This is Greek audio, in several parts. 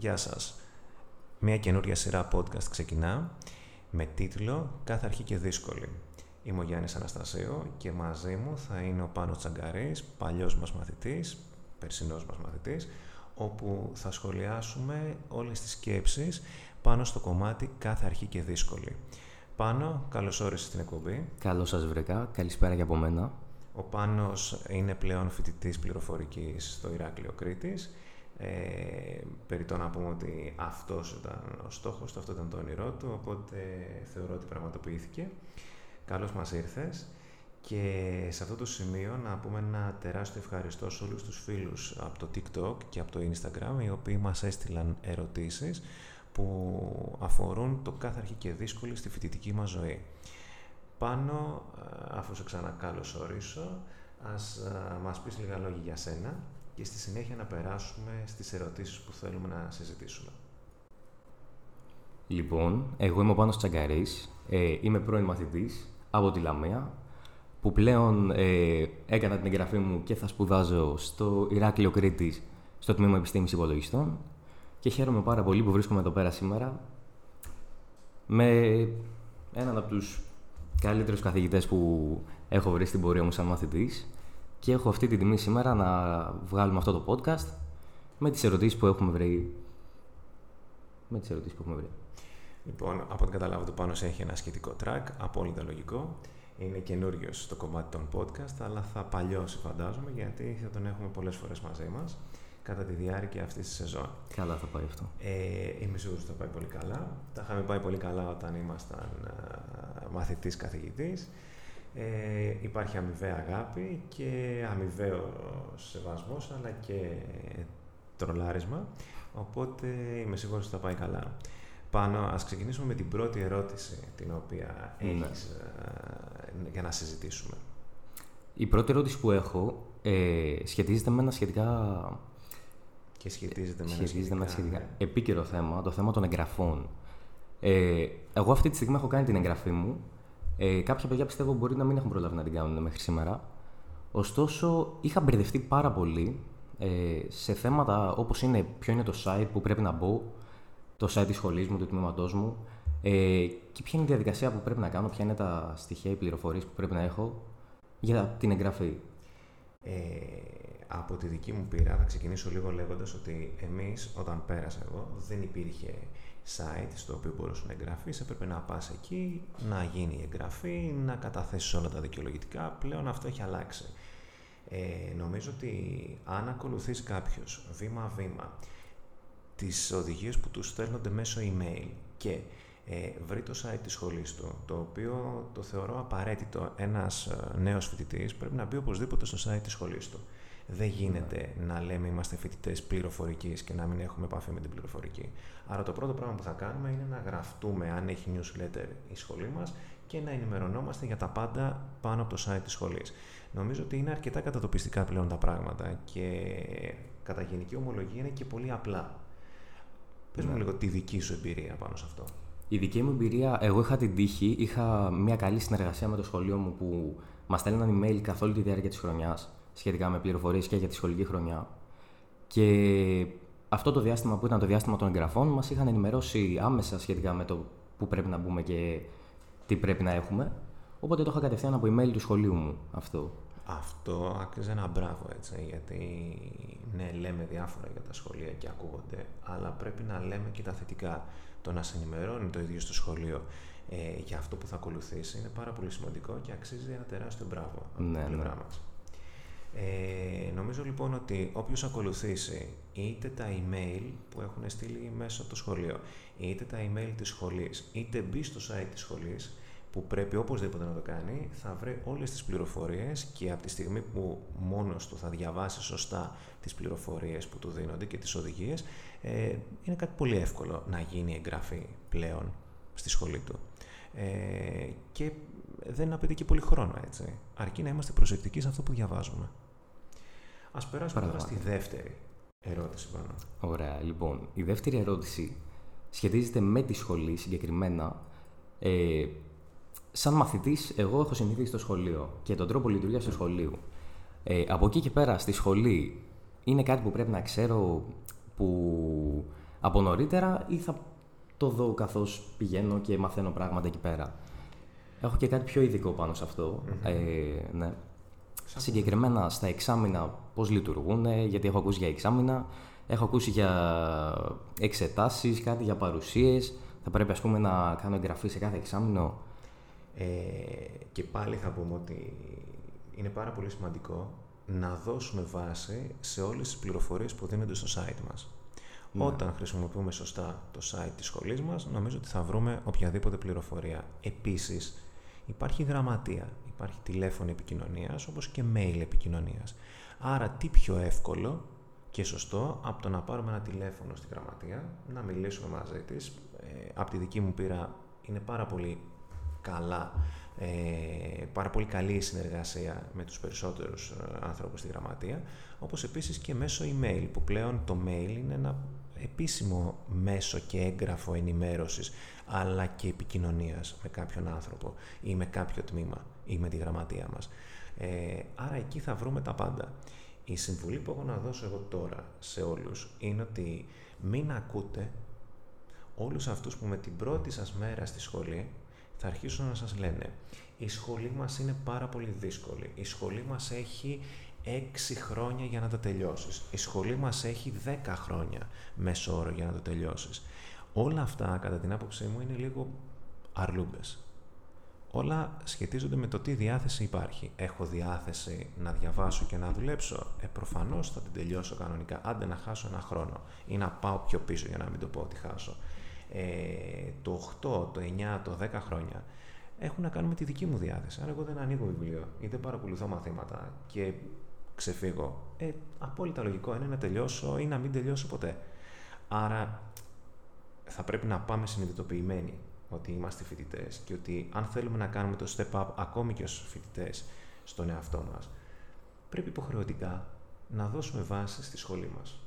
Γεια σας. Μια καινούρια σειρά podcast ξεκινά με τίτλο «Κάθε αρχή και δύσκολη». Είμαι ο Γιάννης Αναστασίου και μαζί μου θα είναι ο Πάνος Τσαγκαρής, παλιός μας μαθητής, περσινός μας μαθητής, όπου θα σχολιάσουμε όλες τις σκέψεις πάνω στο κομμάτι «Κάθε αρχή και δύσκολη». Πάνο, καλώς όρισες στην εκπομπή. Καλώς σας βρήκα. Καλησπέρα και από μένα. Ο Πάνος είναι πλέον φοιτητής πληροφορικής στο Ηράκλειο Κρήτης. Ε, περί το να πούμε ότι αυτός ήταν ο στόχος του, αυτό ήταν το όνειρό του, οπότε θεωρώ ότι πραγματοποιήθηκε. Καλώς μας ήρθες. Και σε αυτό το σημείο να πούμε ένα τεράστιο ευχαριστώ σε όλους τους φίλους από το TikTok και από το Instagram, οι οποίοι μας έστειλαν ερωτήσεις που αφορούν το κάθε αρχή και δύσκολη στη φοιτητική μας ζωή. Πάνω, ε, αφού σε ορίσω, ας ε, μας πεις λίγα λόγια για σένα και στη συνέχεια να περάσουμε στις ερωτήσεις που θέλουμε να συζητήσουμε. Λοιπόν, εγώ είμαι ο Πάνος Τσαγκαρής, ε, είμαι πρώην μαθητής από τη Λαμία, που πλέον ε, έκανα την εγγραφή μου και θα σπουδάζω στο Ηράκλειο Κρήτης, στο Τμήμα Επιστήμης Υπολογιστών και χαίρομαι πάρα πολύ που βρίσκομαι εδώ πέρα σήμερα με έναν από τους καλύτερους καθηγητές που έχω βρει στην πορεία μου σαν μαθητής και έχω αυτή τη τιμή σήμερα να βγάλουμε αυτό το podcast με τις ερωτήσεις που έχουμε βρει. Με τις ερωτήσεις που έχουμε βρει. Λοιπόν, από ό,τι καταλάβω το πάνω έχει ένα σχετικό track, απόλυτα λογικό. Είναι καινούριος στο κομμάτι των podcast, αλλά θα παλιώσει φαντάζομαι, γιατί θα τον έχουμε πολλές φορές μαζί μας κατά τη διάρκεια αυτής της σεζόν. Καλά θα πάει αυτό. Ε, είμαι σίγουρος ότι θα πάει πολύ καλά. Τα είχαμε πάει πολύ καλά όταν ήμασταν μαθητής καθηγητής. Ε, υπάρχει αμοιβαία αγάπη και αμοιβαίο σεβασμός, αλλά και τρολάρισμα. Οπότε είμαι σίγουρος ότι θα πάει καλά. Πάνω, ας ξεκινήσουμε με την πρώτη ερώτηση την οποία ναι. έχεις για να συζητήσουμε. Η πρώτη ερώτηση που έχω ε, σχετίζεται με ένα σχετικά και σχετίζεται με, σχετίζεται με ένα σχετικά επίκαιρο θέμα, το θέμα των εγγραφών. Ε, εγώ αυτή τη στιγμή έχω κάνει την εγγραφή μου. Ε, κάποια παιδιά πιστεύω μπορεί να μην έχουν προλάβει να την κάνουν μέχρι σήμερα. Ωστόσο, είχα μπερδευτεί πάρα πολύ ε, σε θέματα όπως είναι ποιο είναι το site που πρέπει να μπω, το site της σχολής μου, του τμήματός μου, ε, και ποια είναι η διαδικασία που πρέπει να κάνω, ποια είναι τα στοιχεία, οι πληροφορίες που πρέπει να έχω για την εγγραφή. Ε, από τη δική μου πείρα θα ξεκινήσω λίγο λέγοντας ότι εμείς όταν πέρασα εγώ δεν υπήρχε site στο οποίο μπορούσε να εγγραφείς, έπρεπε να πας εκεί, να γίνει η εγγραφή, να καταθέσεις όλα τα δικαιολογητικά, πλέον αυτό έχει αλλάξει. Ε, νομίζω ότι αν ακολουθείς κάποιος βήμα-βήμα τις οδηγίες που του στέλνονται μέσω email και ε, βρει το site της σχολής του, το οποίο το θεωρώ απαραίτητο ένας ε, νέος φοιτητής πρέπει να μπει οπωσδήποτε στο site της σχολής του. Δεν γίνεται να λέμε είμαστε φοιτητές πληροφορικής και να μην έχουμε επαφή με την πληροφορική. Άρα το πρώτο πράγμα που θα κάνουμε είναι να γραφτούμε αν έχει newsletter η σχολή μας και να ενημερωνόμαστε για τα πάντα πάνω από το site της σχολής. Νομίζω ότι είναι αρκετά κατατοπιστικά πλέον τα πράγματα και κατά γενική ομολογία είναι και πολύ απλά. Πες μου ναι. λίγο τη δική σου εμπειρία πάνω σε αυτό. Η δική μου εμπειρία, εγώ είχα την τύχη, είχα μια καλή συνεργασία με το σχολείο μου που μας στέλναν email καθ' όλη τη διάρκεια της χρονιάς σχετικά με πληροφορίες και για τη σχολική χρονιά. Και αυτό το διάστημα που ήταν το διάστημα των εγγραφών, μας είχαν ενημερώσει άμεσα σχετικά με το πού πρέπει να μπούμε και τι πρέπει να έχουμε. Οπότε το είχα κατευθείαν από email του σχολείου μου αυτό. Αυτό άξιζε ένα μπράβο έτσι, γιατί ναι, λέμε διάφορα για τα σχολεία και ακούγονται, αλλά πρέπει να λέμε και τα θετικά. Το να σε ενημερώνει το ίδιο στο σχολείο ε, για αυτό που θα ακολουθήσει είναι πάρα πολύ σημαντικό και αξίζει ένα τεράστιο μπράβο από ναι, την πλευρά ναι. μας. Ε, νομίζω λοιπόν ότι όποιος ακολουθήσει είτε τα email που έχουν στείλει μέσα από το σχολείο, είτε τα email της σχολής, είτε μπει στο site της σχολής, που πρέπει οπωσδήποτε να το κάνει, θα βρει όλες τις πληροφορίες και από τη στιγμή που μόνος του θα διαβάσει σωστά τις πληροφορίες που του δίνονται και τις οδηγίες, ε, είναι κάτι πολύ εύκολο να γίνει εγγραφή πλέον στη σχολή του. Ε, και δεν απαιτεί και πολύ χρόνο, έτσι. Αρκεί να είμαστε προσεκτικοί σε αυτό που διαβάζουμε. Ας περάσουμε τώρα στη δεύτερη ερώτηση πάνω. Ωραία, λοιπόν. Η δεύτερη ερώτηση σχετίζεται με τη σχολή συγκεκριμένα. Ε, σαν μαθητής, εγώ έχω συνηθίσει στο σχολείο και τον τρόπο λειτουργίας του σχολείου. Ε, από εκεί και πέρα, στη σχολή, είναι κάτι που πρέπει να ξέρω που από νωρίτερα ή θα το δω καθώς πηγαίνω και μαθαίνω πράγματα εκεί πέρα. Έχω και κάτι πιο ειδικό πάνω σε αυτό. Ε, ναι. Συγκεκριμένα στα εξάμεινα πώς λειτουργούν, γιατί έχω ακούσει για εξάμεινα, έχω ακούσει για εξετάσεις, κάτι για παρουσίες. Θα πρέπει ας πούμε να κάνω εγγραφή σε κάθε εξάμεινο. Ε, και πάλι θα πούμε ότι είναι πάρα πολύ σημαντικό να δώσουμε βάση σε όλες τις πληροφορίες που δίνονται στο site μας. Ναι. Όταν χρησιμοποιούμε σωστά το site της σχολής μας, νομίζω ότι θα βρούμε οποιαδήποτε πληροφορία. Επίσης, υπάρχει γραμματεία, υπάρχει τηλέφωνο επικοινωνίας, όπως και mail επικοινωνίας. Άρα, τι πιο εύκολο και σωστό από το να πάρουμε ένα τηλέφωνο στη γραμματεία, να μιλήσουμε μαζί της. Ε, από τη δική μου πείρα είναι πάρα πολύ καλά ε, πάρα πολύ καλή η συνεργασία με τους περισσότερους ε, άνθρωπους στη γραμματεία, όπως επίσης και μέσω email, που πλέον το mail είναι ένα επίσημο μέσο και έγγραφο ενημέρωσης, αλλά και επικοινωνίας με κάποιον άνθρωπο ή με κάποιο τμήμα ή με τη γραμματεία μας. Ε, άρα εκεί θα βρούμε τα πάντα. Η συμβουλή που έχω να δώσω εγώ τώρα σε όλους είναι ότι μην ακούτε όλους αυτούς που με την πρώτη σας μέρα στη σχολή θα αρχίσουν να σας λένε η σχολή μας είναι πάρα πολύ δύσκολη. Η σχολή μας έχει έξι χρόνια για να το τελειώσεις. Η σχολή μας έχει δέκα χρόνια μέσω όρο για να το τελειώσεις. Όλα αυτά, κατά την άποψή μου, είναι λίγο αρλούμπες. Όλα σχετίζονται με το τι διάθεση υπάρχει. Έχω διάθεση να διαβάσω και να δουλέψω. Ε, προφανώς θα την τελειώσω κανονικά. Άντε να χάσω ένα χρόνο ή να πάω πιο πίσω για να μην το πω ότι χάσω. Ε, το 8, το 9, το 10 χρόνια έχουν να κάνουν με τη δική μου διάθεση. Άρα, εγώ δεν ανοίγω βιβλίο ή δεν παρακολουθώ μαθήματα και ξεφύγω. Ε, απόλυτα λογικό είναι να τελειώσω ή να μην τελειώσω ποτέ. Άρα, θα πρέπει να πάμε συνειδητοποιημένοι ότι είμαστε φοιτητές και ότι αν θέλουμε να κάνουμε το step up ακόμη και ως φοιτητές στον εαυτό μας, πρέπει υποχρεωτικά να δώσουμε βάση στη σχολή μας.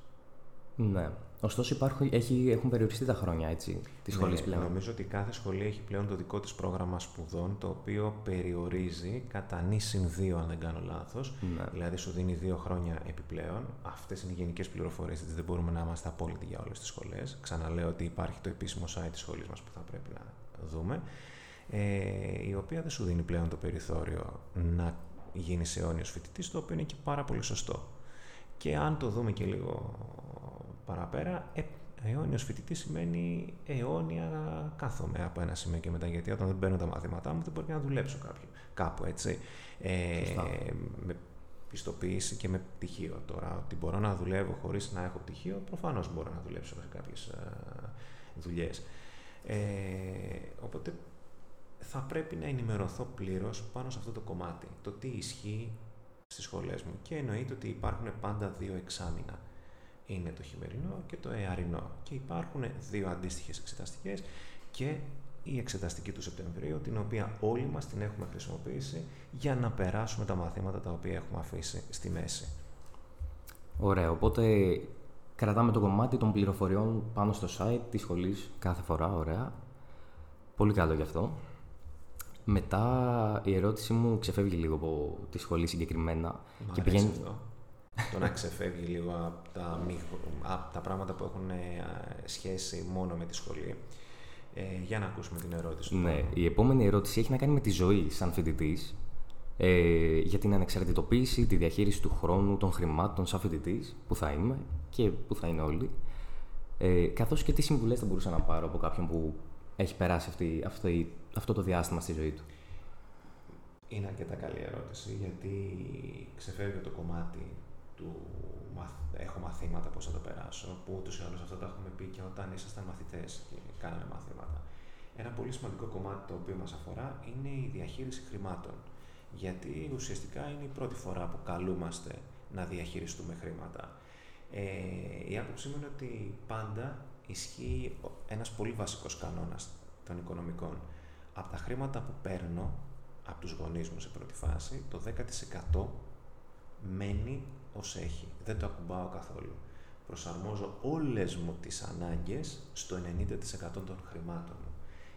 Ναι. Ωστόσο υπάρχουν, έχει, έχουν περιοριστεί τα χρόνια έτσι, τη σχολή ναι, πλέον. Νομίζω ότι κάθε σχολή έχει πλέον το δικό της πρόγραμμα σπουδών, το οποίο περιορίζει κατά νήσιν δύο, αν δεν κάνω λάθος. Ναι. Δηλαδή, σου δίνει δύο χρόνια επιπλέον. Αυτές είναι οι γενικές πληροφορίες, έτσι δεν μπορούμε να είμαστε απόλυτοι για όλες τις σχολές. Ξαναλέω ότι υπάρχει το επίσημο site της σχολής μας που θα πρέπει να δούμε. Ε, η οποία δεν σου δίνει πλέον το περιθώριο να γίνεις αιώνιος φοιτητής, το οποίο είναι και πάρα πολύ σωστό. Και αν το δούμε και λίγο παραπέρα, ε, αιώνιος φοιτητής σημαίνει αιώνια κάθομαι από ένα σημείο και μετά. Γιατί όταν δεν παίρνω τα μαθήματά μου, δεν μπορεί να δουλέψω κάποιο, κάπου έτσι. Ε, με πιστοποίηση και με πτυχίο. Τώρα, ότι μπορώ να δουλεύω χωρίς να έχω πτυχίο, προφανώς μπορώ να δουλέψω σε κάποιες δουλειές. Ε, οπότε θα πρέπει να ενημερωθώ πλήρως πάνω σε αυτό το κομμάτι. Το τι ισχύει στις σχολές μου. Και εννοείται ότι υπάρχουν πάντα δύο εξάμεινα είναι το χειμερινό και το εαρινό. Και υπάρχουν δύο αντίστοιχες εξεταστικές και η εξεταστική του Σεπτεμβρίου, την οποία όλοι μας την έχουμε χρησιμοποιήσει για να περάσουμε τα μαθήματα τα οποία έχουμε αφήσει στη μέση. Ωραία, οπότε κρατάμε το κομμάτι των πληροφοριών πάνω στο site της σχολής κάθε φορά, ωραία. Πολύ καλό γι' αυτό. Μετά η ερώτηση μου ξεφεύγει λίγο από τη σχολή συγκεκριμένα. και πηγαίνει το να ξεφεύγει λίγο από τα, τα πράγματα που έχουν ε, σχέση μόνο με τη σχολή. Ε, για να ακούσουμε την ερώτηση. Ναι, η επόμενη ερώτηση έχει να κάνει με τη ζωή σαν φοιτητής. Ε, για την ανεξαρτητοποίηση, τη διαχείριση του χρόνου, των χρημάτων σαν φοιτητής, που θα είμαι και που θα είναι όλοι. Ε, Καθώς και τι συμβουλές θα μπορούσα να πάρω από κάποιον που έχει περάσει αυτή, αυτή, αυτό το διάστημα στη ζωή του; Είναι αρκετά καλή ερώτηση, γιατί ξεφεύγει το κομμάτι του έχω μαθήματα, πώς θα το περάσω, που ούτως ή άλλως αυτό το έχουμε πει και όταν ήσασταν μαθητές και κάναμε μαθήματα. Ένα πολύ σημαντικό κομμάτι το οποίο μας αφορά είναι η διαχείριση χρημάτων. Γιατί ουσιαστικά είναι η πρώτη φορά που καλούμαστε να διαχειριστούμε χρήματα. Ε, η άποψή μου είναι ότι πάντα ισχύει ένας πολύ βασικός κανόνας των οικονομικών. Από τα χρήματα που παίρνω από τους γονείς μου σε πρώτη φάση, το 10% μένει ως έχει. Δεν το ακουμπάω καθόλου. Προσαρμόζω όλες μου τις ανάγκες στο 90% των χρημάτων μου.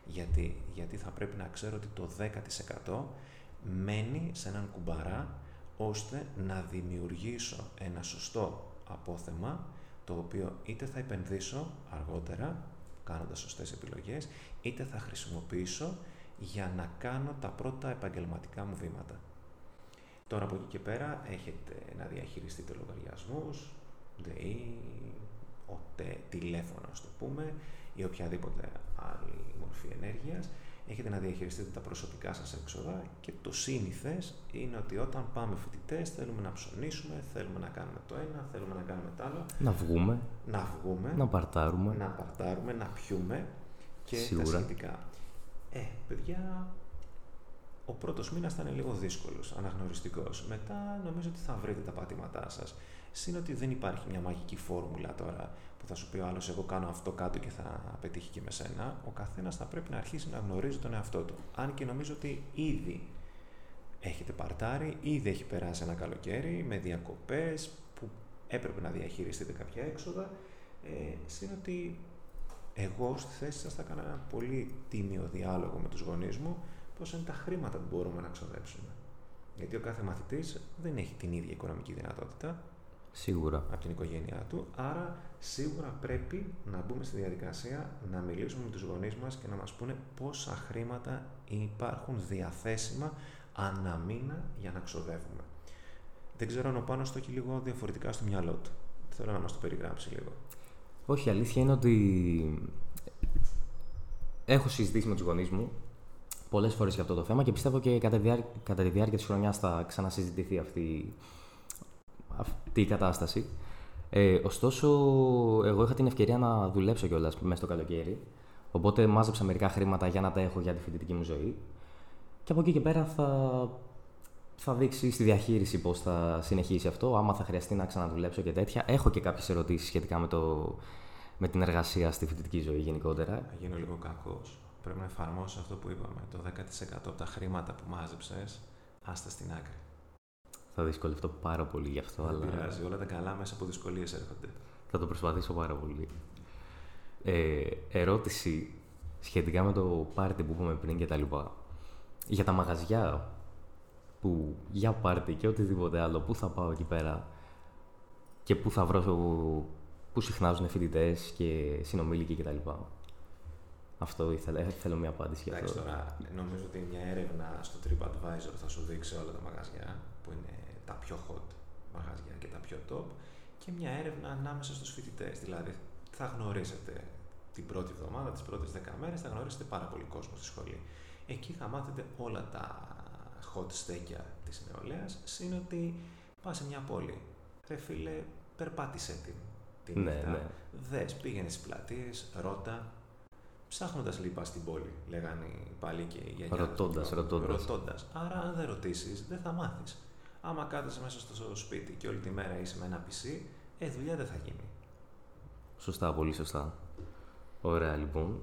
Γιατί, γιατί θα πρέπει να ξέρω ότι το 10% μένει σε έναν κουμπαρά ώστε να δημιουργήσω ένα σωστό απόθεμα το οποίο είτε θα επενδύσω αργότερα, κάνοντας σωστές επιλογές, είτε θα χρησιμοποιήσω για να κάνω τα πρώτα επαγγελματικά μου βήματα. Τώρα από εκεί και πέρα έχετε να διαχειριστείτε λογαριασμούς, ΔΕΗ, ΟΤΕ, τηλέφωνο, ας το πούμε, ή οποιαδήποτε άλλη μορφή ενέργειας. Έχετε να διαχειριστείτε τα προσωπικά σας έξοδα και το σύνηθες είναι ότι όταν πάμε φοιτητές θέλουμε να ψωνίσουμε, θέλουμε να κάνουμε το ένα, θέλουμε να κάνουμε το άλλο. Να βγούμε. Να βγούμε. Να παρτάρουμε. Να παρτάρουμε, να πιούμε και Σίγουρα. τα σχετικά. Ε, παιδιά, ο πρώτος μήνας θα είναι λίγο δύσκολος, αναγνωριστικός. Μετά νομίζω ότι θα βρείτε τα πατήματά σας. Συν ότι δεν υπάρχει μια μαγική φόρμουλα τώρα που θα σου πει ο άλλος εγώ κάνω αυτό κάτω και θα πετύχει και με σένα. Ο καθένας θα πρέπει να αρχίσει να γνωρίζει τον εαυτό του. Αν και νομίζω ότι ήδη έχετε παρτάρει, ήδη έχει περάσει ένα καλοκαίρι με διακοπές που έπρεπε να διαχειριστείτε κάποια έξοδα. Ε, συν ότι εγώ στη θέση σας θα έκανα ένα πολύ τίμιο διάλογο με τους γονείς μου πώς είναι τα χρήματα που μπορούμε να ξοδέψουμε. Γιατί ο κάθε μαθητής δεν έχει την ίδια οικονομική δυνατότητα Σίγουρα. από την οικογένειά του, άρα σίγουρα πρέπει να μπούμε στη διαδικασία να μιλήσουμε με τους γονείς μας και να μας πούνε πόσα χρήματα υπάρχουν διαθέσιμα ανά μήνα για να ξοδεύουμε. Δεν ξέρω αν ο Πάνος το έχει λίγο διαφορετικά στο μυαλό του. Θέλω να μας το περιγράψει λίγο. Όχι, η αλήθεια είναι ότι έχω συζητήσει με τους γονείς μου πολλές φορές για αυτό το θέμα και πιστεύω και κατά τη, διάρκεια, κατά τη διάρκεια της χρονιάς θα ξανασυζητηθεί αυτή, αυτή η κατάσταση. Ε, ωστόσο, εγώ είχα την ευκαιρία να δουλέψω κιόλας μέσα στο καλοκαίρι. Οπότε μάζεψα μερικά χρήματα για να τα έχω για τη φοιτητική μου ζωή. Και από εκεί και πέρα θα, θα δείξει στη διαχείριση πώς θα συνεχίσει αυτό, άμα θα χρειαστεί να ξαναδουλέψω και τέτοια. Έχω και κάποιες ερωτήσεις σχετικά με, το, με την εργασία στη φοιτητική ζωή γενικότερα. Θα γίνω λίγο κακός. Πρέπει να εφαρμόσω αυτό που είπαμε. Το 10% από τα χρήματα που μάζεψες, άστα στην άκρη. Θα δυσκολευτώ πάρα πολύ γι' αυτό, Δεν αλλά πειράζει. Όλα τα καλά μέσα από δυσκολίες έρχονται. θα το προσπαθήσω πάρα πολύ. Ε, ερώτηση σχετικά με το πάρτι που είπαμε πριν και τα λοιπά. Για τα μαγαζιά που για πάρτι και οτιδήποτε άλλο, πού θα πάω εκεί πέρα και πού θα βρω πού συχνάζουν φοιτητές και συνομήλικοι κτλ. Αυτό ήθελα, ε, θέλω μια απάντηση για Εντάξει αυτό. τώρα, νομίζω ότι μια έρευνα στο TripAdvisor θα σου δείξει όλα τα μαγαζιά που είναι τα πιο hot μαγαζιά και τα πιο top και μια έρευνα ανάμεσα στους φοιτητές. Δηλαδή, θα γνωρίσετε την πρώτη εβδομάδα, τις πρώτες 10 μέρες, θα γνωρίσετε πάρα πολύ κόσμο στη σχολή. Εκεί θα μάθετε όλα τα hot στέκια της νεολαίας, συν ότι πας σε μια πόλη. Ρε φίλε, περπάτησέ την. Την Ναι, νύχτα. ναι. Δες, πήγαινες στις πλατείες, ρώτα, ψάχνοντας λίπα στην πόλη, λέγανε οι πάλι και οι γιαγιάδες. Ρωτώντας, μου. ρωτώντας. Ρωτώντας. Άρα, αν δεν ρωτήσεις, δεν θα μάθεις. Άμα κάθεσαι μέσα στο σπίτι και όλη τη μέρα είσαι με ένα PC, ε, δουλειά δεν θα γίνει. Σωστά, πολύ σωστά. Ωραία, λοιπόν.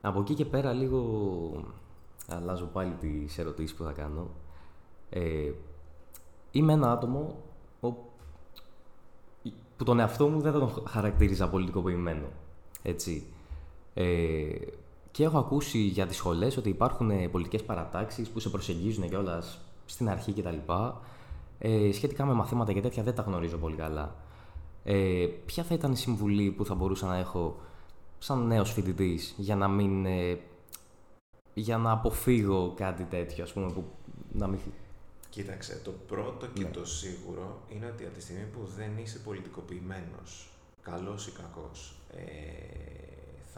Από εκεί και πέρα λίγο αλλάζω πάλι τις ερωτήσεις που θα κάνω. Ε, είμαι ένα άτομο ο- που τον εαυτό μου δεν θα τον χαρακτήριζα πολιτικοποιημένο. Έτσι. Ε, και έχω ακούσει για τις σχολές ότι υπάρχουν ε, πολιτικές παρατάξεις που σε προσεγγίζουν κιόλας στην αρχή κτλ. Ε, σχετικά με μαθήματα και τέτοια δεν τα γνωρίζω πολύ καλά. Ε, ποια θα ήταν η συμβουλή που θα μπορούσα να έχω σαν νέος φοιτητής για να μην... ε, για να αποφύγω κάτι τέτοιο, ας πούμε, που να μην... Κοίταξε, το πρώτο και Ναι. το σίγουρο είναι ότι από τη στιγμή που δεν είσαι πολιτικοποιημένος, καλός ή κακός, ε,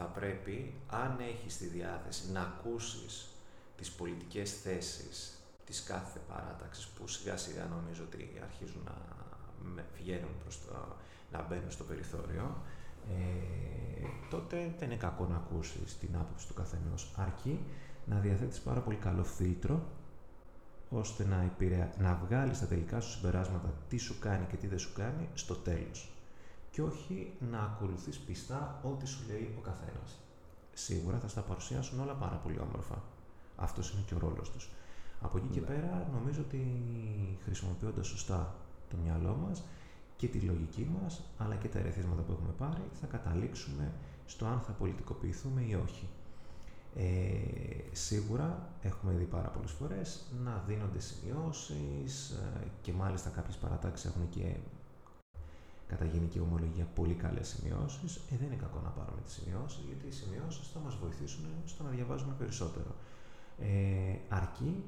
θα πρέπει, αν έχεις τη διάθεση, να ακούσεις τις πολιτικές θέσεις της κάθε παράταξης που σιγά σιγά νομίζω ότι αρχίζουν να με- βγαίνουν προς το, να μπαίνουν στο περιθώριο, ε, τότε δεν είναι κακό να ακούσεις την άποψη του καθενός. Αρκεί να διαθέτεις πάρα πολύ καλό φίλτρο ώστε να, επηρεα... να βγάλεις τα τελικά σου συμπεράσματα τι σου κάνει και τι δεν σου κάνει στο τέλος. Και όχι να ακολουθείς πιστά ό,τι σου λέει ο καθένας. Σίγουρα θα στα παρουσιάσουν όλα πάρα πολύ όμορφα. Αυτός είναι και ο ρόλος τους. Από εκεί και Ναι. πέρα νομίζω ότι χρησιμοποιώντας σωστά το μυαλό μας και τη λογική μας, αλλά και τα ερεθίσματα που έχουμε πάρει, θα καταλήξουμε στο αν θα πολιτικοποιηθούμε ή όχι. Ε, σίγουρα έχουμε δει πάρα πολλές φορές να δίνονται σημειώσεις ε, και μάλιστα κάποιες παρατάξεις έχουν και κατά γενική ομολογία πολύ καλές σημειώσεις, ε, δεν είναι κακό να πάρουμε τις σημειώσεις, γιατί οι σημειώσεις θα μας βοηθήσουν στο να διαβάζουμε περισσότερο. Ε, αρκεί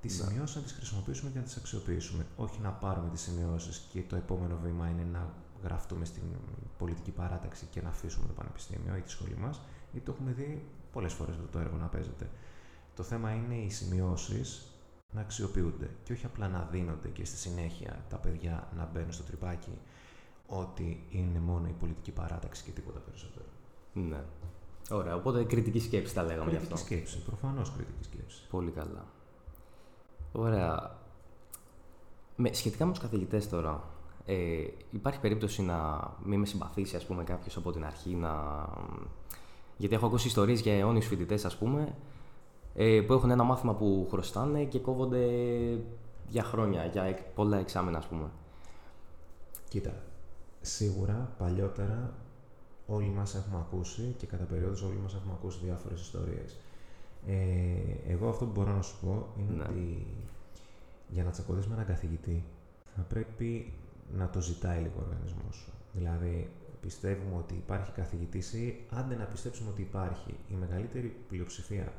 τις ναι. σημειώσεις να τις χρησιμοποιήσουμε και να τις αξιοποιήσουμε. Όχι να πάρουμε τις σημειώσεις και το επόμενο βήμα είναι να γραφτούμε στην πολιτική παράταξη και να αφήσουμε το πανεπιστήμιο ή τη σχολή μας, γιατί το έχουμε δει πολλές φορές αυτό το έργο να παίζεται. Το θέμα είναι οι σημειώσεις να αξιοποιούνται και όχι απλά να δίνονται και στη συνέχεια τα παιδιά να μπαίνουν στο τρυπάκι ότι είναι μόνο η πολιτική παράταξη και τίποτα περισσότερο. Ναι. Ωραία, οπότε κριτική σκέψη τα λέγαμε κριτική γι' αυτό. Κριτική σκέψη, προφανώς κριτική σκέψη. Πολύ καλά. Ωραία. Με, σχετικά με τους καθηγητές τώρα, ε, υπάρχει περίπτωση να μην με συμπαθήσει ας πούμε κάποιος από την αρχή να... Γιατί έχω ακούσει ιστορίες για αιώνιους φοιτητές, ας πούμε ε, που έχουν ένα μάθημα που χρωστάνε και κόβονται για χρόνια, για πολλά εξάμενα ας πούμε. Κοίτα, σίγουρα παλιότερα όλοι μας έχουμε ακούσει και κατά περίοδους όλοι μας έχουμε ακούσει διάφορες ιστορίες. Ε, εγώ αυτό που μπορώ να σου πω είναι ναι. ότι για να τσακωθείς με έναν καθηγητή θα πρέπει να το ζητάει λίγο ο οργανισμός σου. Δηλαδή, πιστεύουμε ότι υπάρχει καθηγητής ή άντε να πιστέψουμε ότι υπάρχει η μεγαλύτερη πλειοψηφία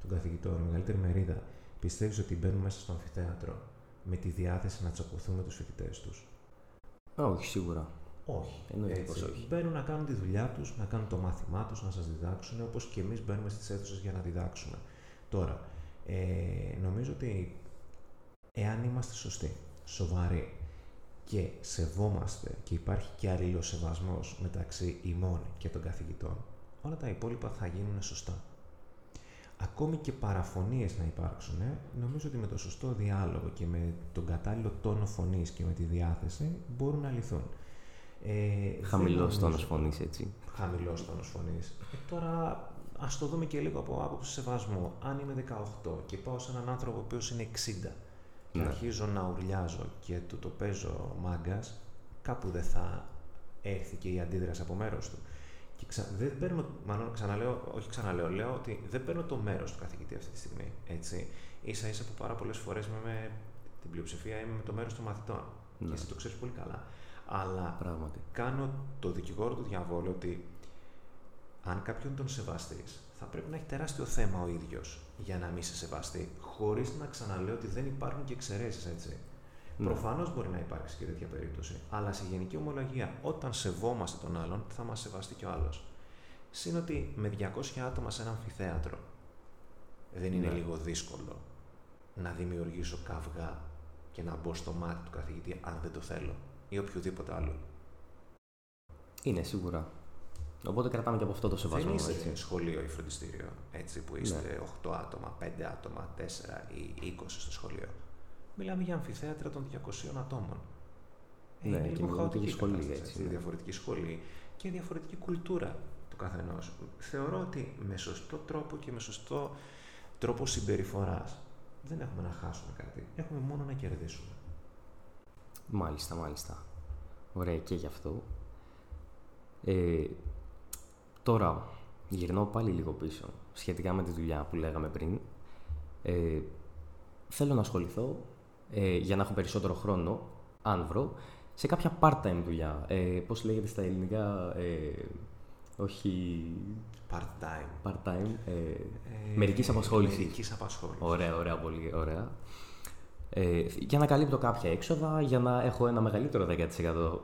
των καθηγητών, η μεγαλύτερη μερίδα, πιστεύεις ότι μπαίνουν μέσα στο αμφιθέατρο με τη διάθεση να τσακωθούν με τους φοιτητές τους; Όχι, σίγουρα. Όχι. Εννοείται πως όχι. Μπαίνουν να κάνουν τη δουλειά τους, να κάνουν το μάθημά τους, να σας διδάξουν, όπως και εμείς μπαίνουμε στις αίθουσες για να διδάξουμε. Τώρα, ε, νομίζω ότι εάν είμαστε σωστοί, σοβαροί και σεβόμαστε και υπάρχει και αλληλοσεβασμός μεταξύ ημών και των καθηγητών, όλα τα υπόλοιπα θα γίνουν σωστά. Ακόμη και παραφωνίες να υπάρξουν, νομίζω ότι με το σωστό διάλογο και με τον κατάλληλο τόνο φωνής και με τη διάθεση μπορούν να λυθούν. Ε, Χαμηλός τόνος φωνής, έτσι. Χαμηλός τόνος φωνής. Ε, τώρα ας το δούμε και λίγο από άποψη σεβασμού. Αν είμαι 18 και πάω σε έναν άνθρωπο ο οποίος είναι 60 και ναι. αρχίζω να ουρλιάζω και του το παίζω μάγκας, κάπου δεν θα έρθει και η αντίδραση από μέρος του. Και ξα... δεν παίρνω, μάλλον ξαναλέω, όχι ξαναλέω, λέω ότι δεν παίρνω το μέρος του καθηγητή αυτή τη στιγμή. Έτσι. σα ίσα που πάρα πολλές φορές με την πλειοψηφία είμαι με το μέρος των μαθητών. Ναι. Και εσύ το ξέρεις πολύ καλά. Αλλά Πράγματι. κάνω το δικηγόρο του διαβόλου ότι αν κάποιον τον σεβαστείς, θα πρέπει να έχει τεράστιο θέμα ο ίδιος για να μην σε σεβαστεί, χωρίς να ξαναλέω ότι δεν υπάρχουν και εξαιρέσεις, έτσι. Ναι. Προφανώς μπορεί να υπάρξει και τέτοια περίπτωση. Αλλά σε γενική ομολογία, όταν σεβόμαστε τον άλλον, θα μας σεβαστεί και ο άλλος. Συν ότι με 200 άτομα σε ένα αμφιθέατρο δεν είναι ναι. λίγο δύσκολο να δημιουργήσω καυγά και να μπω στο μάτι του καθηγητή αν δεν το θέλω ή οποιοδήποτε άλλο. Είναι σίγουρα. Οπότε κρατάμε και από αυτό το σεβασμό. Δεν είσαι έτσι. σχολείο ή φροντιστήριο, έτσι που είστε ναι. 8 άτομα, 5 άτομα, 4 ή 20 στο σχολείο. Μιλάμε για αμφιθέατρα των 200 ατόμων. Ε, ναι, είναι και διαφορετική σχολή. Έτσι, ναι. Διαφορετική σχολή και διαφορετική κουλτούρα του καθενός. Θεωρώ ότι με σωστό τρόπο και με σωστό τρόπο συμπεριφοράς δεν έχουμε να χάσουμε κάτι. Έχουμε μόνο να κερδίσουμε. Μάλιστα, μάλιστα. Ωραία και γι' αυτό. Ε, Τώρα, γυρνώ πάλι λίγο πίσω, σχετικά με τη δουλειά που λέγαμε πριν. Ε, θέλω να ασχοληθώ, ε, για να έχω περισσότερο χρόνο, αν βρω, σε κάποια part-time δουλειά. Ε, πώς λέγεται στα ελληνικά, ε, όχι... Part-time. Part-time. Ε, ε, μερικής απασχόλησης. Μερικής απασχόλησης. Ωραία, ωραία, πολύ ωραία. Ε, για να καλύπτω κάποια έξοδα, για να έχω ένα μεγαλύτερο 10%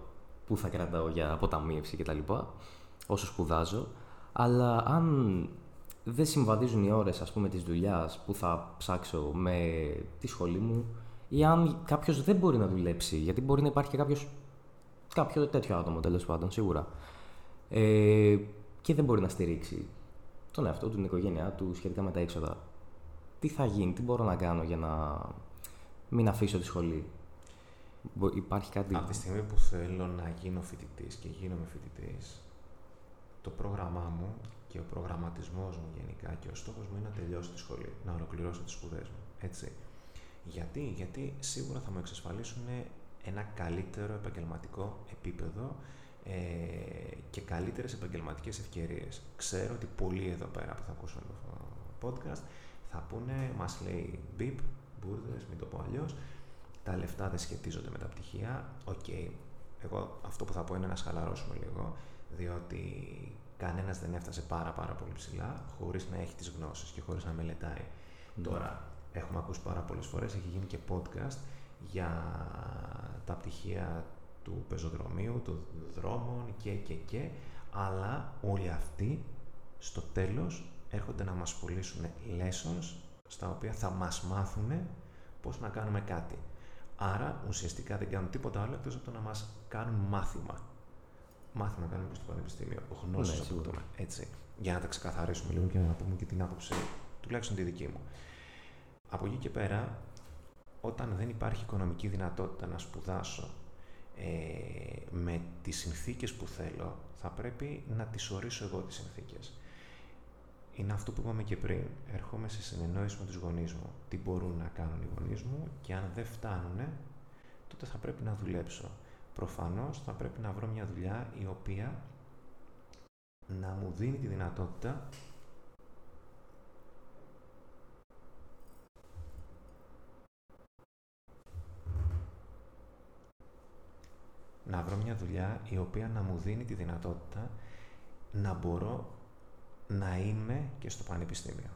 που θα κρατάω για αποταμίευση κτλ όσο σπουδάζω, αλλά αν δεν συμβαδίζουν οι ώρες ας πούμε της δουλειάς που θα ψάξω με τη σχολή μου ή αν κάποιος δεν μπορεί να δουλέψει, γιατί μπορεί να υπάρχει και κάποιος, κάποιο τέτοιο άτομο τέλος πάντων σίγουρα ε, και δεν μπορεί να στηρίξει τον εαυτό του, την οικογένειά του σχετικά με τα έξοδα. Τι θα γίνει, τι μπορώ να κάνω για να μην αφήσω τη σχολή. Υπάρχει κάτι... Από τη στιγμή που θέλω να γίνω φοιτητής και γίνομαι φοιτητής, το πρόγραμμά μου και ο προγραμματισμός μου γενικά και ο στόχος μου είναι να τελειώσω τη σχολή, να ολοκληρώσω τις σπουδές μου. Έτσι. Γιατί, γιατί σίγουρα θα μου εξασφαλίσουν ένα καλύτερο επαγγελματικό επίπεδο ε, και καλύτερες επαγγελματικές ευκαιρίες. Ξέρω ότι πολλοί εδώ πέρα που θα ακούσουν το podcast θα πούνε, μας λέει μπιπ, μπουρδες, μην το πω αλλιώς. τα λεφτά δεν σχετίζονται με τα πτυχία. Οκ, Εγώ αυτό που θα πω είναι να χαλαρώσουμε λίγο, διότι κανένας δεν έφτασε πάρα πάρα πολύ ψηλά χωρίς να έχει τις γνώσεις και χωρίς να μελετάει. Ναι. Τώρα, έχουμε ακούσει πάρα πολλές φορές, έχει γίνει και podcast για τα πτυχία του πεζοδρομίου, των δρόμων και και και, αλλά όλοι αυτοί στο τέλος έρχονται να μας πουλήσουν lessons στα οποία θα μας μάθουν πώς να κάνουμε κάτι. Άρα ουσιαστικά δεν κάνουν τίποτα άλλο εκτός από το να μας κάνουν μάθημα. Μάθημα κάνουμε και στο πανεπιστήμιο, γνώσεις ναι, από έτσι. Για να τα ξεκαθαρίσουμε λίγο και να πούμε και την άποψη, τουλάχιστον τη δική μου. Από εκεί και πέρα, όταν δεν υπάρχει οικονομική δυνατότητα να σπουδάσω ε, με τις συνθήκες που θέλω, θα πρέπει να τις ορίσω εγώ τις συνθήκες. Είναι αυτό που είπαμε και πριν. Έρχομαι σε συνεννόηση με τους γονείς μου. Τι μπορούν να κάνουν οι γονείς μου και αν δεν φτάνουν, τότε θα πρέπει να δουλέψω. Προφανώς θα πρέπει να βρω μια δουλειά η οποία να μου δίνει τη δυνατότητα να βρω μια δουλειά η οποία να μου δίνει τη δυνατότητα να μπορώ να είμαι και στο πανεπιστήμιο.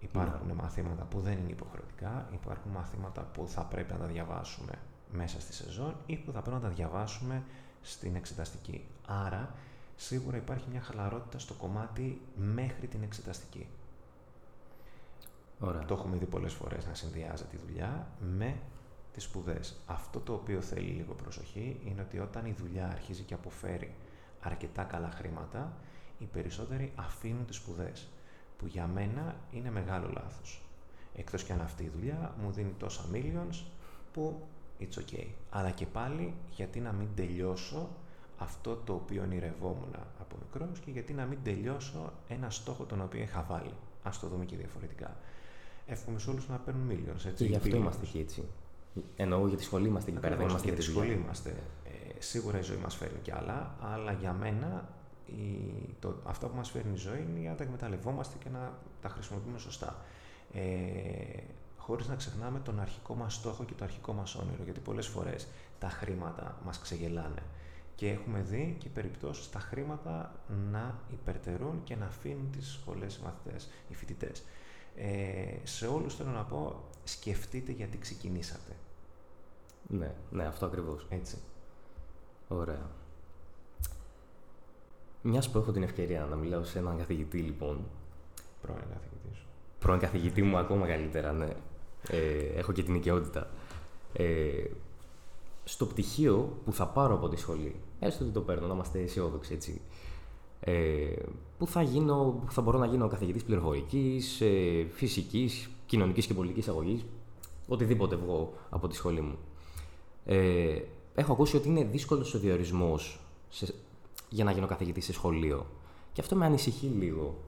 Υπάρχουν ναι. μαθήματα που δεν είναι υποχρεωτικά, υπάρχουν μαθήματα που θα πρέπει να τα διαβάσουμε μέσα στη σεζόν ή που θα πρέπει να τα διαβάσουμε στην εξεταστική. Άρα, σίγουρα υπάρχει μια χαλαρότητα στο κομμάτι μέχρι την εξεταστική. Ωραία. Το έχουμε δει πολλές φορές να συνδυάζεται τη δουλειά με τις σπουδές. Αυτό το οποίο θέλει λίγο προσοχή είναι ότι όταν η δουλειά αρχίζει και αποφέρει αρκετά καλά χρήματα, οι περισσότεροι αφήνουν τις σπουδές, που για μένα είναι μεγάλο λάθος. Εκτός και αν αυτή η δουλειά μου δίνει τόσα millions που it's okay. Αλλά και πάλι γιατί να μην τελειώσω αυτό το οποίο ονειρευόμουν από μικρός και γιατί να μην τελειώσω ένα στόχο τον οποίο είχα βάλει. Ας το δούμε και διαφορετικά. Εύχομαι σε όλους να παίρνουν millions. Έτσι, και γι' αυτό είμαστε και έτσι. Εννοώ για τη σχολή είμαστε εκεί πέρα. Δεν είμαστε για τη σχολή είμαστε. Ε, σίγουρα η ζωή μας φέρνει κι άλλα, αλλά για μένα η, το, αυτό που μας φέρνει η ζωή είναι να τα εκμεταλλευόμαστε και να τα χρησιμοποιούμε σωστά. Ε, Χωρίς να ξεχνάμε τον αρχικό μας στόχο και το αρχικό μας όνειρο. Γιατί πολλές φορές τα χρήματα μας ξεγελάνε. Και έχουμε δει και περιπτώσεις τα χρήματα να υπερτερούν και να αφήνουν τις σχολές οι μαθητές, οι φοιτητές. Ε, σε όλους θέλω να πω, σκεφτείτε γιατί ξεκινήσατε. Ναι, ναι, αυτό ακριβώς. Έτσι. Ωραία. Μιας που έχω την ευκαιρία να μιλάω σε έναν καθηγητή, λοιπόν. Πρώην καθηγητή σου. Πρώην καθηγητή μου, ακόμα καλύτερα, ναι. Ε, έχω και την οικειότητα. Ε, στο πτυχίο που θα πάρω από τη σχολή, έστω ότι το παίρνω, να είμαστε αισιόδοξοι έτσι, ε, που θα, γίνω, θα μπορώ να γίνω καθηγητής πληροφορικής, ε, φυσικής, κοινωνικής και πολιτικής αγωγής, οτιδήποτε βγω από τη σχολή μου. Ε, έχω ακούσει ότι είναι δύσκολος ο διορισμός για να γίνω καθηγητής σε σχολείο. Και αυτό με ανησυχεί λίγο.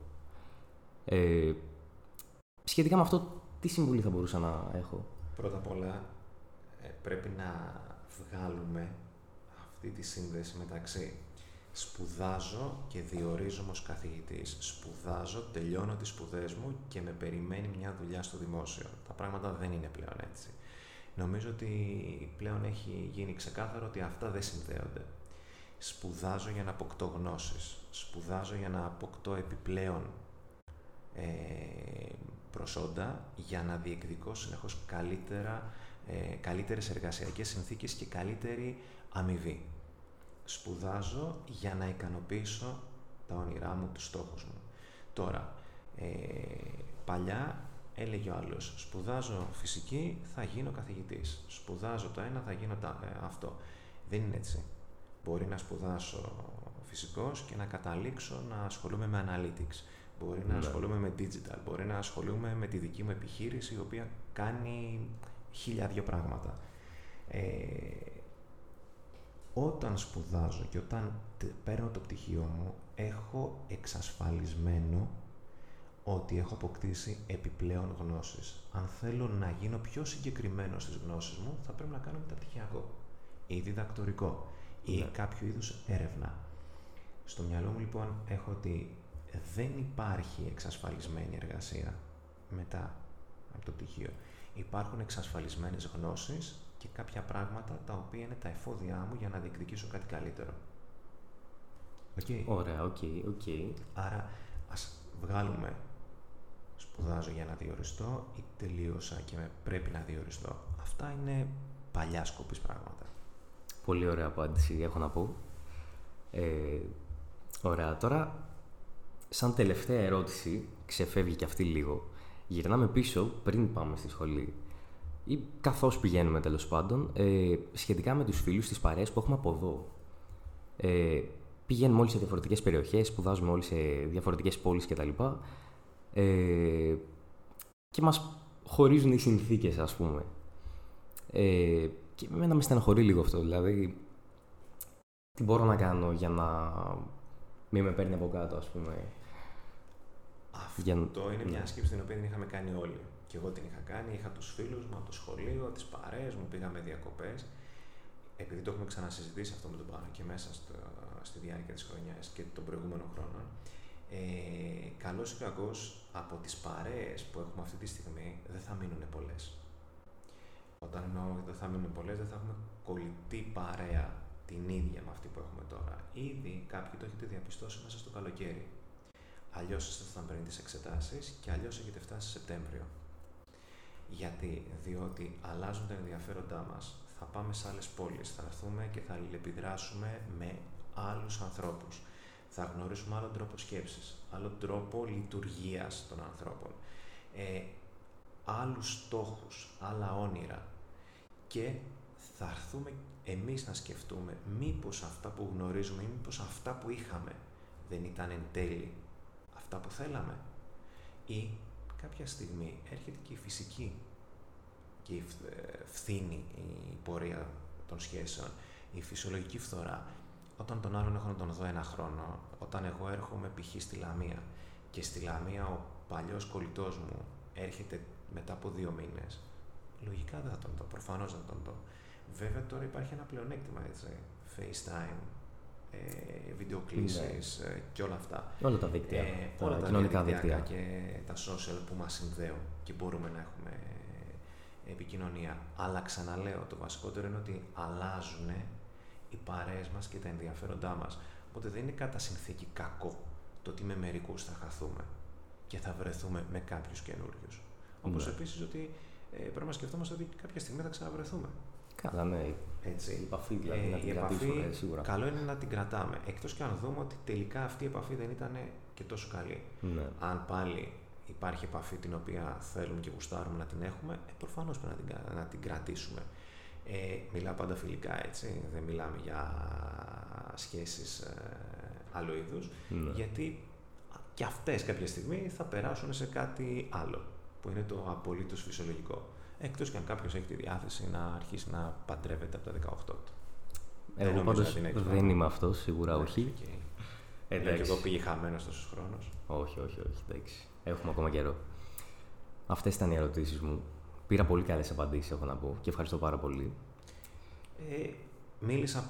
Ε, σχετικά με αυτό, τι συμβουλή θα μπορούσα να έχω; Πρώτα απ' όλα, ε, πρέπει να βγάλουμε αυτή τη σύνδεση μεταξύ σπουδάζω και διορίζομαι ως καθηγητής. Σπουδάζω, τελειώνω τις σπουδές μου και με περιμένει μια δουλειά στο δημόσιο. Τα πράγματα δεν είναι πλέον έτσι. Νομίζω ότι πλέον έχει γίνει ξεκάθαρο ότι αυτά δεν συνδέονται. Σπουδάζω για να αποκτώ γνώσεις. Σπουδάζω για να αποκτώ επιπλέον ε, προσόντα για να διεκδικώ συνεχώς καλύτερα, ε, καλύτερες εργασιακές συνθήκες και καλύτερη αμοιβή. Σπουδάζω για να ικανοποιήσω τα όνειρά μου, τους στόχους μου. Τώρα, ε, παλιά έλεγε ο άλλος, σπουδάζω φυσική, θα γίνω καθηγητής. Σπουδάζω το ένα, θα γίνω τα, ε, αυτό. Δεν είναι έτσι. Μπορεί να σπουδάσω φυσικός και να καταλήξω να ασχολούμαι με analytics. Μπορεί να ναι. ασχολούμαι με digital, μπορεί να ασχολούμαι με τη δική μου επιχείρηση, η οποία κάνει χίλια δύο πράγματα. Ε, όταν σπουδάζω και όταν παίρνω το πτυχίο μου, έχω εξασφαλισμένο ότι έχω αποκτήσει επιπλέον γνώσεις. Αν θέλω να γίνω πιο συγκεκριμένος στις γνώσεις μου, θα πρέπει να κάνω μεταπτυχιακό ή διδακτορικό ή ναι. κάποιο είδους έρευνα. Στο μυαλό μου λοιπόν έχω ότι δεν υπάρχει εξασφαλισμένη εργασία μετά από το πτυχίο. Υπάρχουν εξασφαλισμένες γνώσεις και κάποια πράγματα τα οποία είναι τα εφόδια μου για να διεκδικήσω κάτι καλύτερο. Okay. Ωραία, οκ, okay, οκ. Άρα ας βγάλουμε σπουδάζω για να διοριστώ ή τελείωσα και πρέπει να διοριστώ. Αυτά είναι παλιάς κοπής πράγματα. Πολύ ωραία απάντηση έχω να πω. Ε, ωραία, τώρα σαν τελευταία ερώτηση, ξεφεύγει και αυτή λίγο, γυρνάμε πίσω πριν πάμε στη σχολή ή καθώς πηγαίνουμε τέλος πάντων, ε, σχετικά με τους φίλους της παρέας που έχουμε από εδώ. Ε, πηγαίνουμε όλοι σε διαφορετικές περιοχές, σπουδάζουμε όλοι σε διαφορετικές πόλεις κτλ. Ε, και μας χωρίζουν οι συνθήκες, ας πούμε. Ε, και εμένα με στεναχωρεί λίγο αυτό, δηλαδή τι μπορώ να κάνω για να μην με παίρνει από κάτω, ας πούμε. Αυτό για... είναι μια ναι. σκέψη την οποία την είχαμε κάνει όλοι. Και εγώ την είχα κάνει, είχα τους φίλους μου από το σχολείο, τις παρέες μου, πήγαμε διακοπές. Επειδή το έχουμε ξανασυζητήσει αυτό με τον Πάνο και μέσα στο, στη διάρκεια της χρονιάς και των προηγούμενων χρόνων, ε, καλός ή κακός από τις παρέες που έχουμε αυτή τη στιγμή δεν θα μείνουν πολλές. Όταν εννοώ ότι δεν θα μείνουν πολλές, δεν θα έχουμε κολλητή παρέα την ίδια με αυτή που έχουμε τώρα. Ήδη κάποιοι το έχετε διαπιστώσει μέσα στο καλοκαίρι. Αλλιώς ήσασταν πριν τι εξετάσεις και αλλιώς έχετε φτάσει Σεπτέμβριο. Γιατί, διότι αλλάζουν τα ενδιαφέροντά μας. Θα πάμε σε άλλες πόλεις, θα έρθουμε και θα αλληλεπιδράσουμε με άλλους ανθρώπους. Θα γνωρίσουμε άλλον τρόπο σκέψης, άλλον τρόπο λειτουργίας των ανθρώπων. Ε, άλλους στόχους, άλλα όνειρα και θα έρθουμε εμείς να σκεφτούμε μήπως αυτά που γνωρίζουμε ή μήπως αυτά που είχαμε δεν ήταν εν τέλει αυτά που θέλαμε ή κάποια στιγμή έρχεται και η φυσική και η φθήνη η πορεία των σχέσεων, η φυσιολογική φθορά. Όταν τον άλλον έχω να τον δω ένα χρόνο, όταν εγώ έρχομαι π.χ. στη Λαμία και στη Λαμία ο παλιός κολλητός μου έρχεται μετά από δύο μήνες, λογικά δεν θα τον δω, προφανώς δεν τον δω. Βέβαια τώρα υπάρχει ένα πλεονέκτημα, έτσι, FaceTime, ε, βιντεοκλήσεις ναι. ε, και όλα αυτά. Όλα τα δίκτυα, ε, όλα τα κοινωνικά δίκτυα και τα social που μας συνδέουν και μπορούμε να έχουμε επικοινωνία. Αλλά ξαναλέω, το βασικότερο είναι ότι αλλάζουν οι παρέες μας και τα ενδιαφέροντά μας. Οπότε δεν είναι κατά συνθήκη κακό το ότι με μερικούς θα χαθούμε και θα βρεθούμε με κάποιους καινούριους. Όπως ναι. επίσης ότι ε, πρέπει να σκεφτόμαστε ότι κάποια στιγμή θα ξαναβρεθούμε. Καλά, ναι. Έτσι. Η επαφή δηλαδή, ε, να την κρατήσουμε, επαφή, σίγουρα. Καλό είναι να την κρατάμε. Εκτός και αν δούμε ότι τελικά αυτή η επαφή δεν ήταν και τόσο καλή. Ναι. Αν πάλι υπάρχει επαφή την οποία θέλουμε και γουστάρουμε να την έχουμε, ε, προφανώς πρέπει να την, να την κρατήσουμε. Ε, μιλάω πάντα φιλικά, έτσι. Δεν μιλάμε για σχέσεις ε, άλλου είδους. Ναι. Γιατί και αυτές κάποια στιγμή θα περάσουν σε κάτι άλλο, που είναι το απολύτως φυσιολογικό. Εκτός και αν κάποιος έχει τη διάθεση να αρχίσει να παντρεύεται από τα 18 του. Εγώ πάντως δεν είμαι αυτός, σίγουρα ναι, όχι. Okay. Εντάξει. εγώ πήγε χαμένος τόσος χρόνος. Όχι, όχι, όχι. Εντάξει. Έχουμε ακόμα καιρό. Αυτές ήταν οι ερωτήσεις μου. Πήρα πολύ καλές απαντήσεις, έχω να πω και ευχαριστώ πάρα πολύ. Ε, μίλησα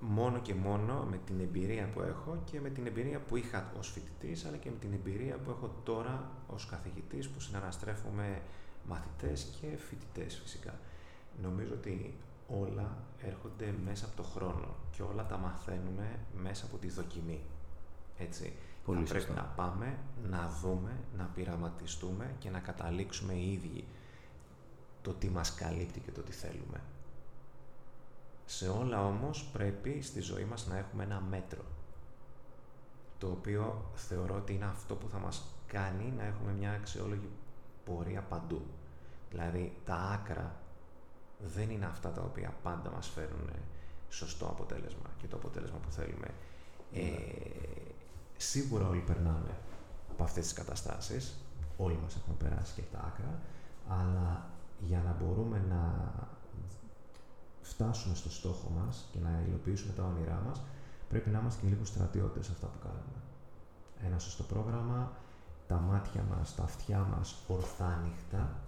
μόνο και μόνο με την εμπειρία που έχω και με την εμπειρία που είχα ως φοιτητής αλλά και με την εμπειρία που έχω τώρα ως καθηγητής που συναναστρέφομαι μαθητές και φοιτητές φυσικά. Νομίζω ότι όλα έρχονται μέσα από το χρόνο και όλα τα μαθαίνουμε μέσα από τη δοκιμή. Έτσι. Πολύ Θα πρέπει να πάμε, να δούμε, να πειραματιστούμε και να καταλήξουμε οι ίδιοι το τι μας καλύπτει και το τι θέλουμε. Σε όλα όμως πρέπει στη ζωή μας να έχουμε ένα μέτρο το οποίο θεωρώ ότι είναι αυτό που θα μας κάνει να έχουμε μια αξιόλογη πορεία παντού. Δηλαδή τα άκρα δεν είναι αυτά τα οποία πάντα μας φέρουν σωστό αποτέλεσμα και το αποτέλεσμα που θέλουμε. Ε, ναι. σίγουρα όλοι περνάμε από αυτές τις καταστάσεις, όλοι μας έχουμε περάσει και τα άκρα, αλλά για να μπορούμε να φτάσουμε στο στόχο μας και να υλοποιήσουμε τα όνειρά μας, πρέπει να είμαστε και λίγο στρατιώτες σε αυτά που κάνουμε. Ένα σωστό πρόγραμμα, τα μάτια μας, τα αυτιά μας ορθά ανοιχτά.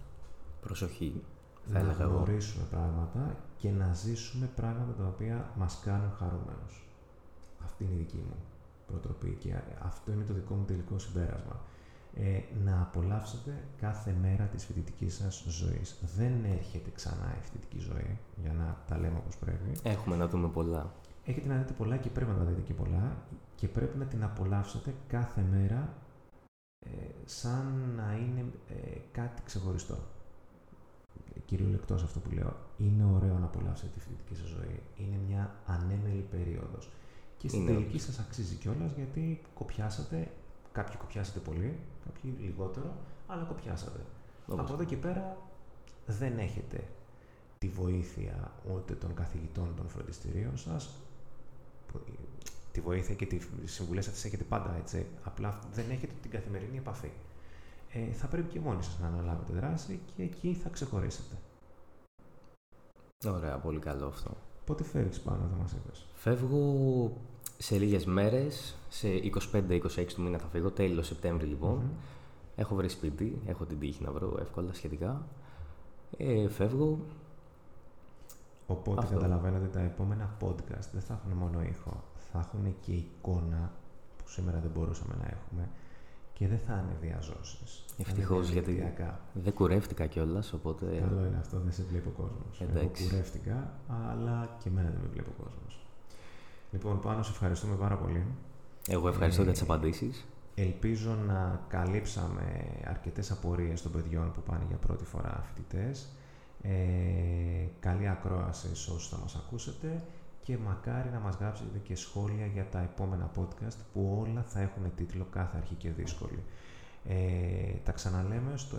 Προσοχή. Θα να γνωρίσουμε πράγματα και να ζήσουμε πράγματα τα οποία μας κάνουν χαρούμενος. Αυτή είναι η δική μου προτροπή και αυτό είναι το δικό μου τελικό συμπέρασμα. Ε, να απολαύσετε κάθε μέρα της φοιτητικής σας ζωής. Δεν έρχεται ξανά η φοιτητική ζωή, για να τα λέμε όπως πρέπει. Έχουμε να δούμε πολλά. Έχετε να δείτε πολλά και πρέπει να τα δείτε και πολλά και πρέπει να την απολαύσετε κάθε μέρα ε, σαν να είναι ε, κάτι ξεχωριστό. Κυριολεκτός αυτό που λέω. Είναι ωραίο να απολαύσετε τη φοιτητική σας ζωή. Είναι μια ανέμελη περίοδος. Και στην τελική σας αξίζει κιόλας γιατί κοπιάσατε Κάποιοι κοπιάσατε πολύ, κάποιοι λιγότερο, αλλά κοπιάσατε. Από εδώ και πέρα δεν έχετε τη βοήθεια ούτε των καθηγητών των φροντιστηρίων σας, τη βοήθεια και τις συμβουλές σας έχετε πάντα, έτσι. Απλά δεν έχετε την καθημερινή επαφή. Ε, θα πρέπει και μόνοι σας να αναλάβετε δράση και εκεί θα ξεχωρίσετε. Ωραία, πολύ καλό αυτό. Πότε φεύγεις πάνω, δεν μας είπες; Φεύγω σε λίγες μέρες, σε 25-26 του μήνα θα φύγω, τέλος Σεπτέμβρη λοιπον Έχω βρει σπίτι, έχω την τύχη να βρω εύκολα σχετικά. Ε, φεύγω. Οπότε Αυτό. καταλαβαίνετε τα επόμενα podcast δεν θα έχουν μόνο ήχο, θα έχουν και εικόνα που σήμερα δεν μπορούσαμε να έχουμε και δεν θα είναι διαζώσεις. Ευτυχώς γιατί δεν κουρεύτηκα κιόλας. Οπότε... Καλό είναι αυτό, δεν σε βλέπει ο κόσμος. Εγώ κουρεύτηκα, αλλά και εμένα δεν με βλέπει ο κόσμος. Λοιπόν, πάνω σε ευχαριστούμε πάρα πολύ. Εγώ ευχαριστώ ε, για τις απαντήσεις. Ελπίζω να καλύψαμε αρκετές απορίες των παιδιών που πάνε για πρώτη φορά φοιτητές. Ε, καλή ακρόαση σε όσους θα μας ακούσετε και μακάρι να μας γράψετε και σχόλια για τα επόμενα podcast που όλα θα έχουν τίτλο κάθε αρχή και δύσκολη. Ε, τα ξαναλέμε στο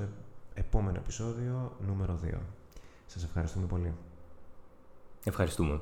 επόμενο επεισόδιο νούμερο 2. Σας ευχαριστούμε πολύ. Ευχαριστούμε.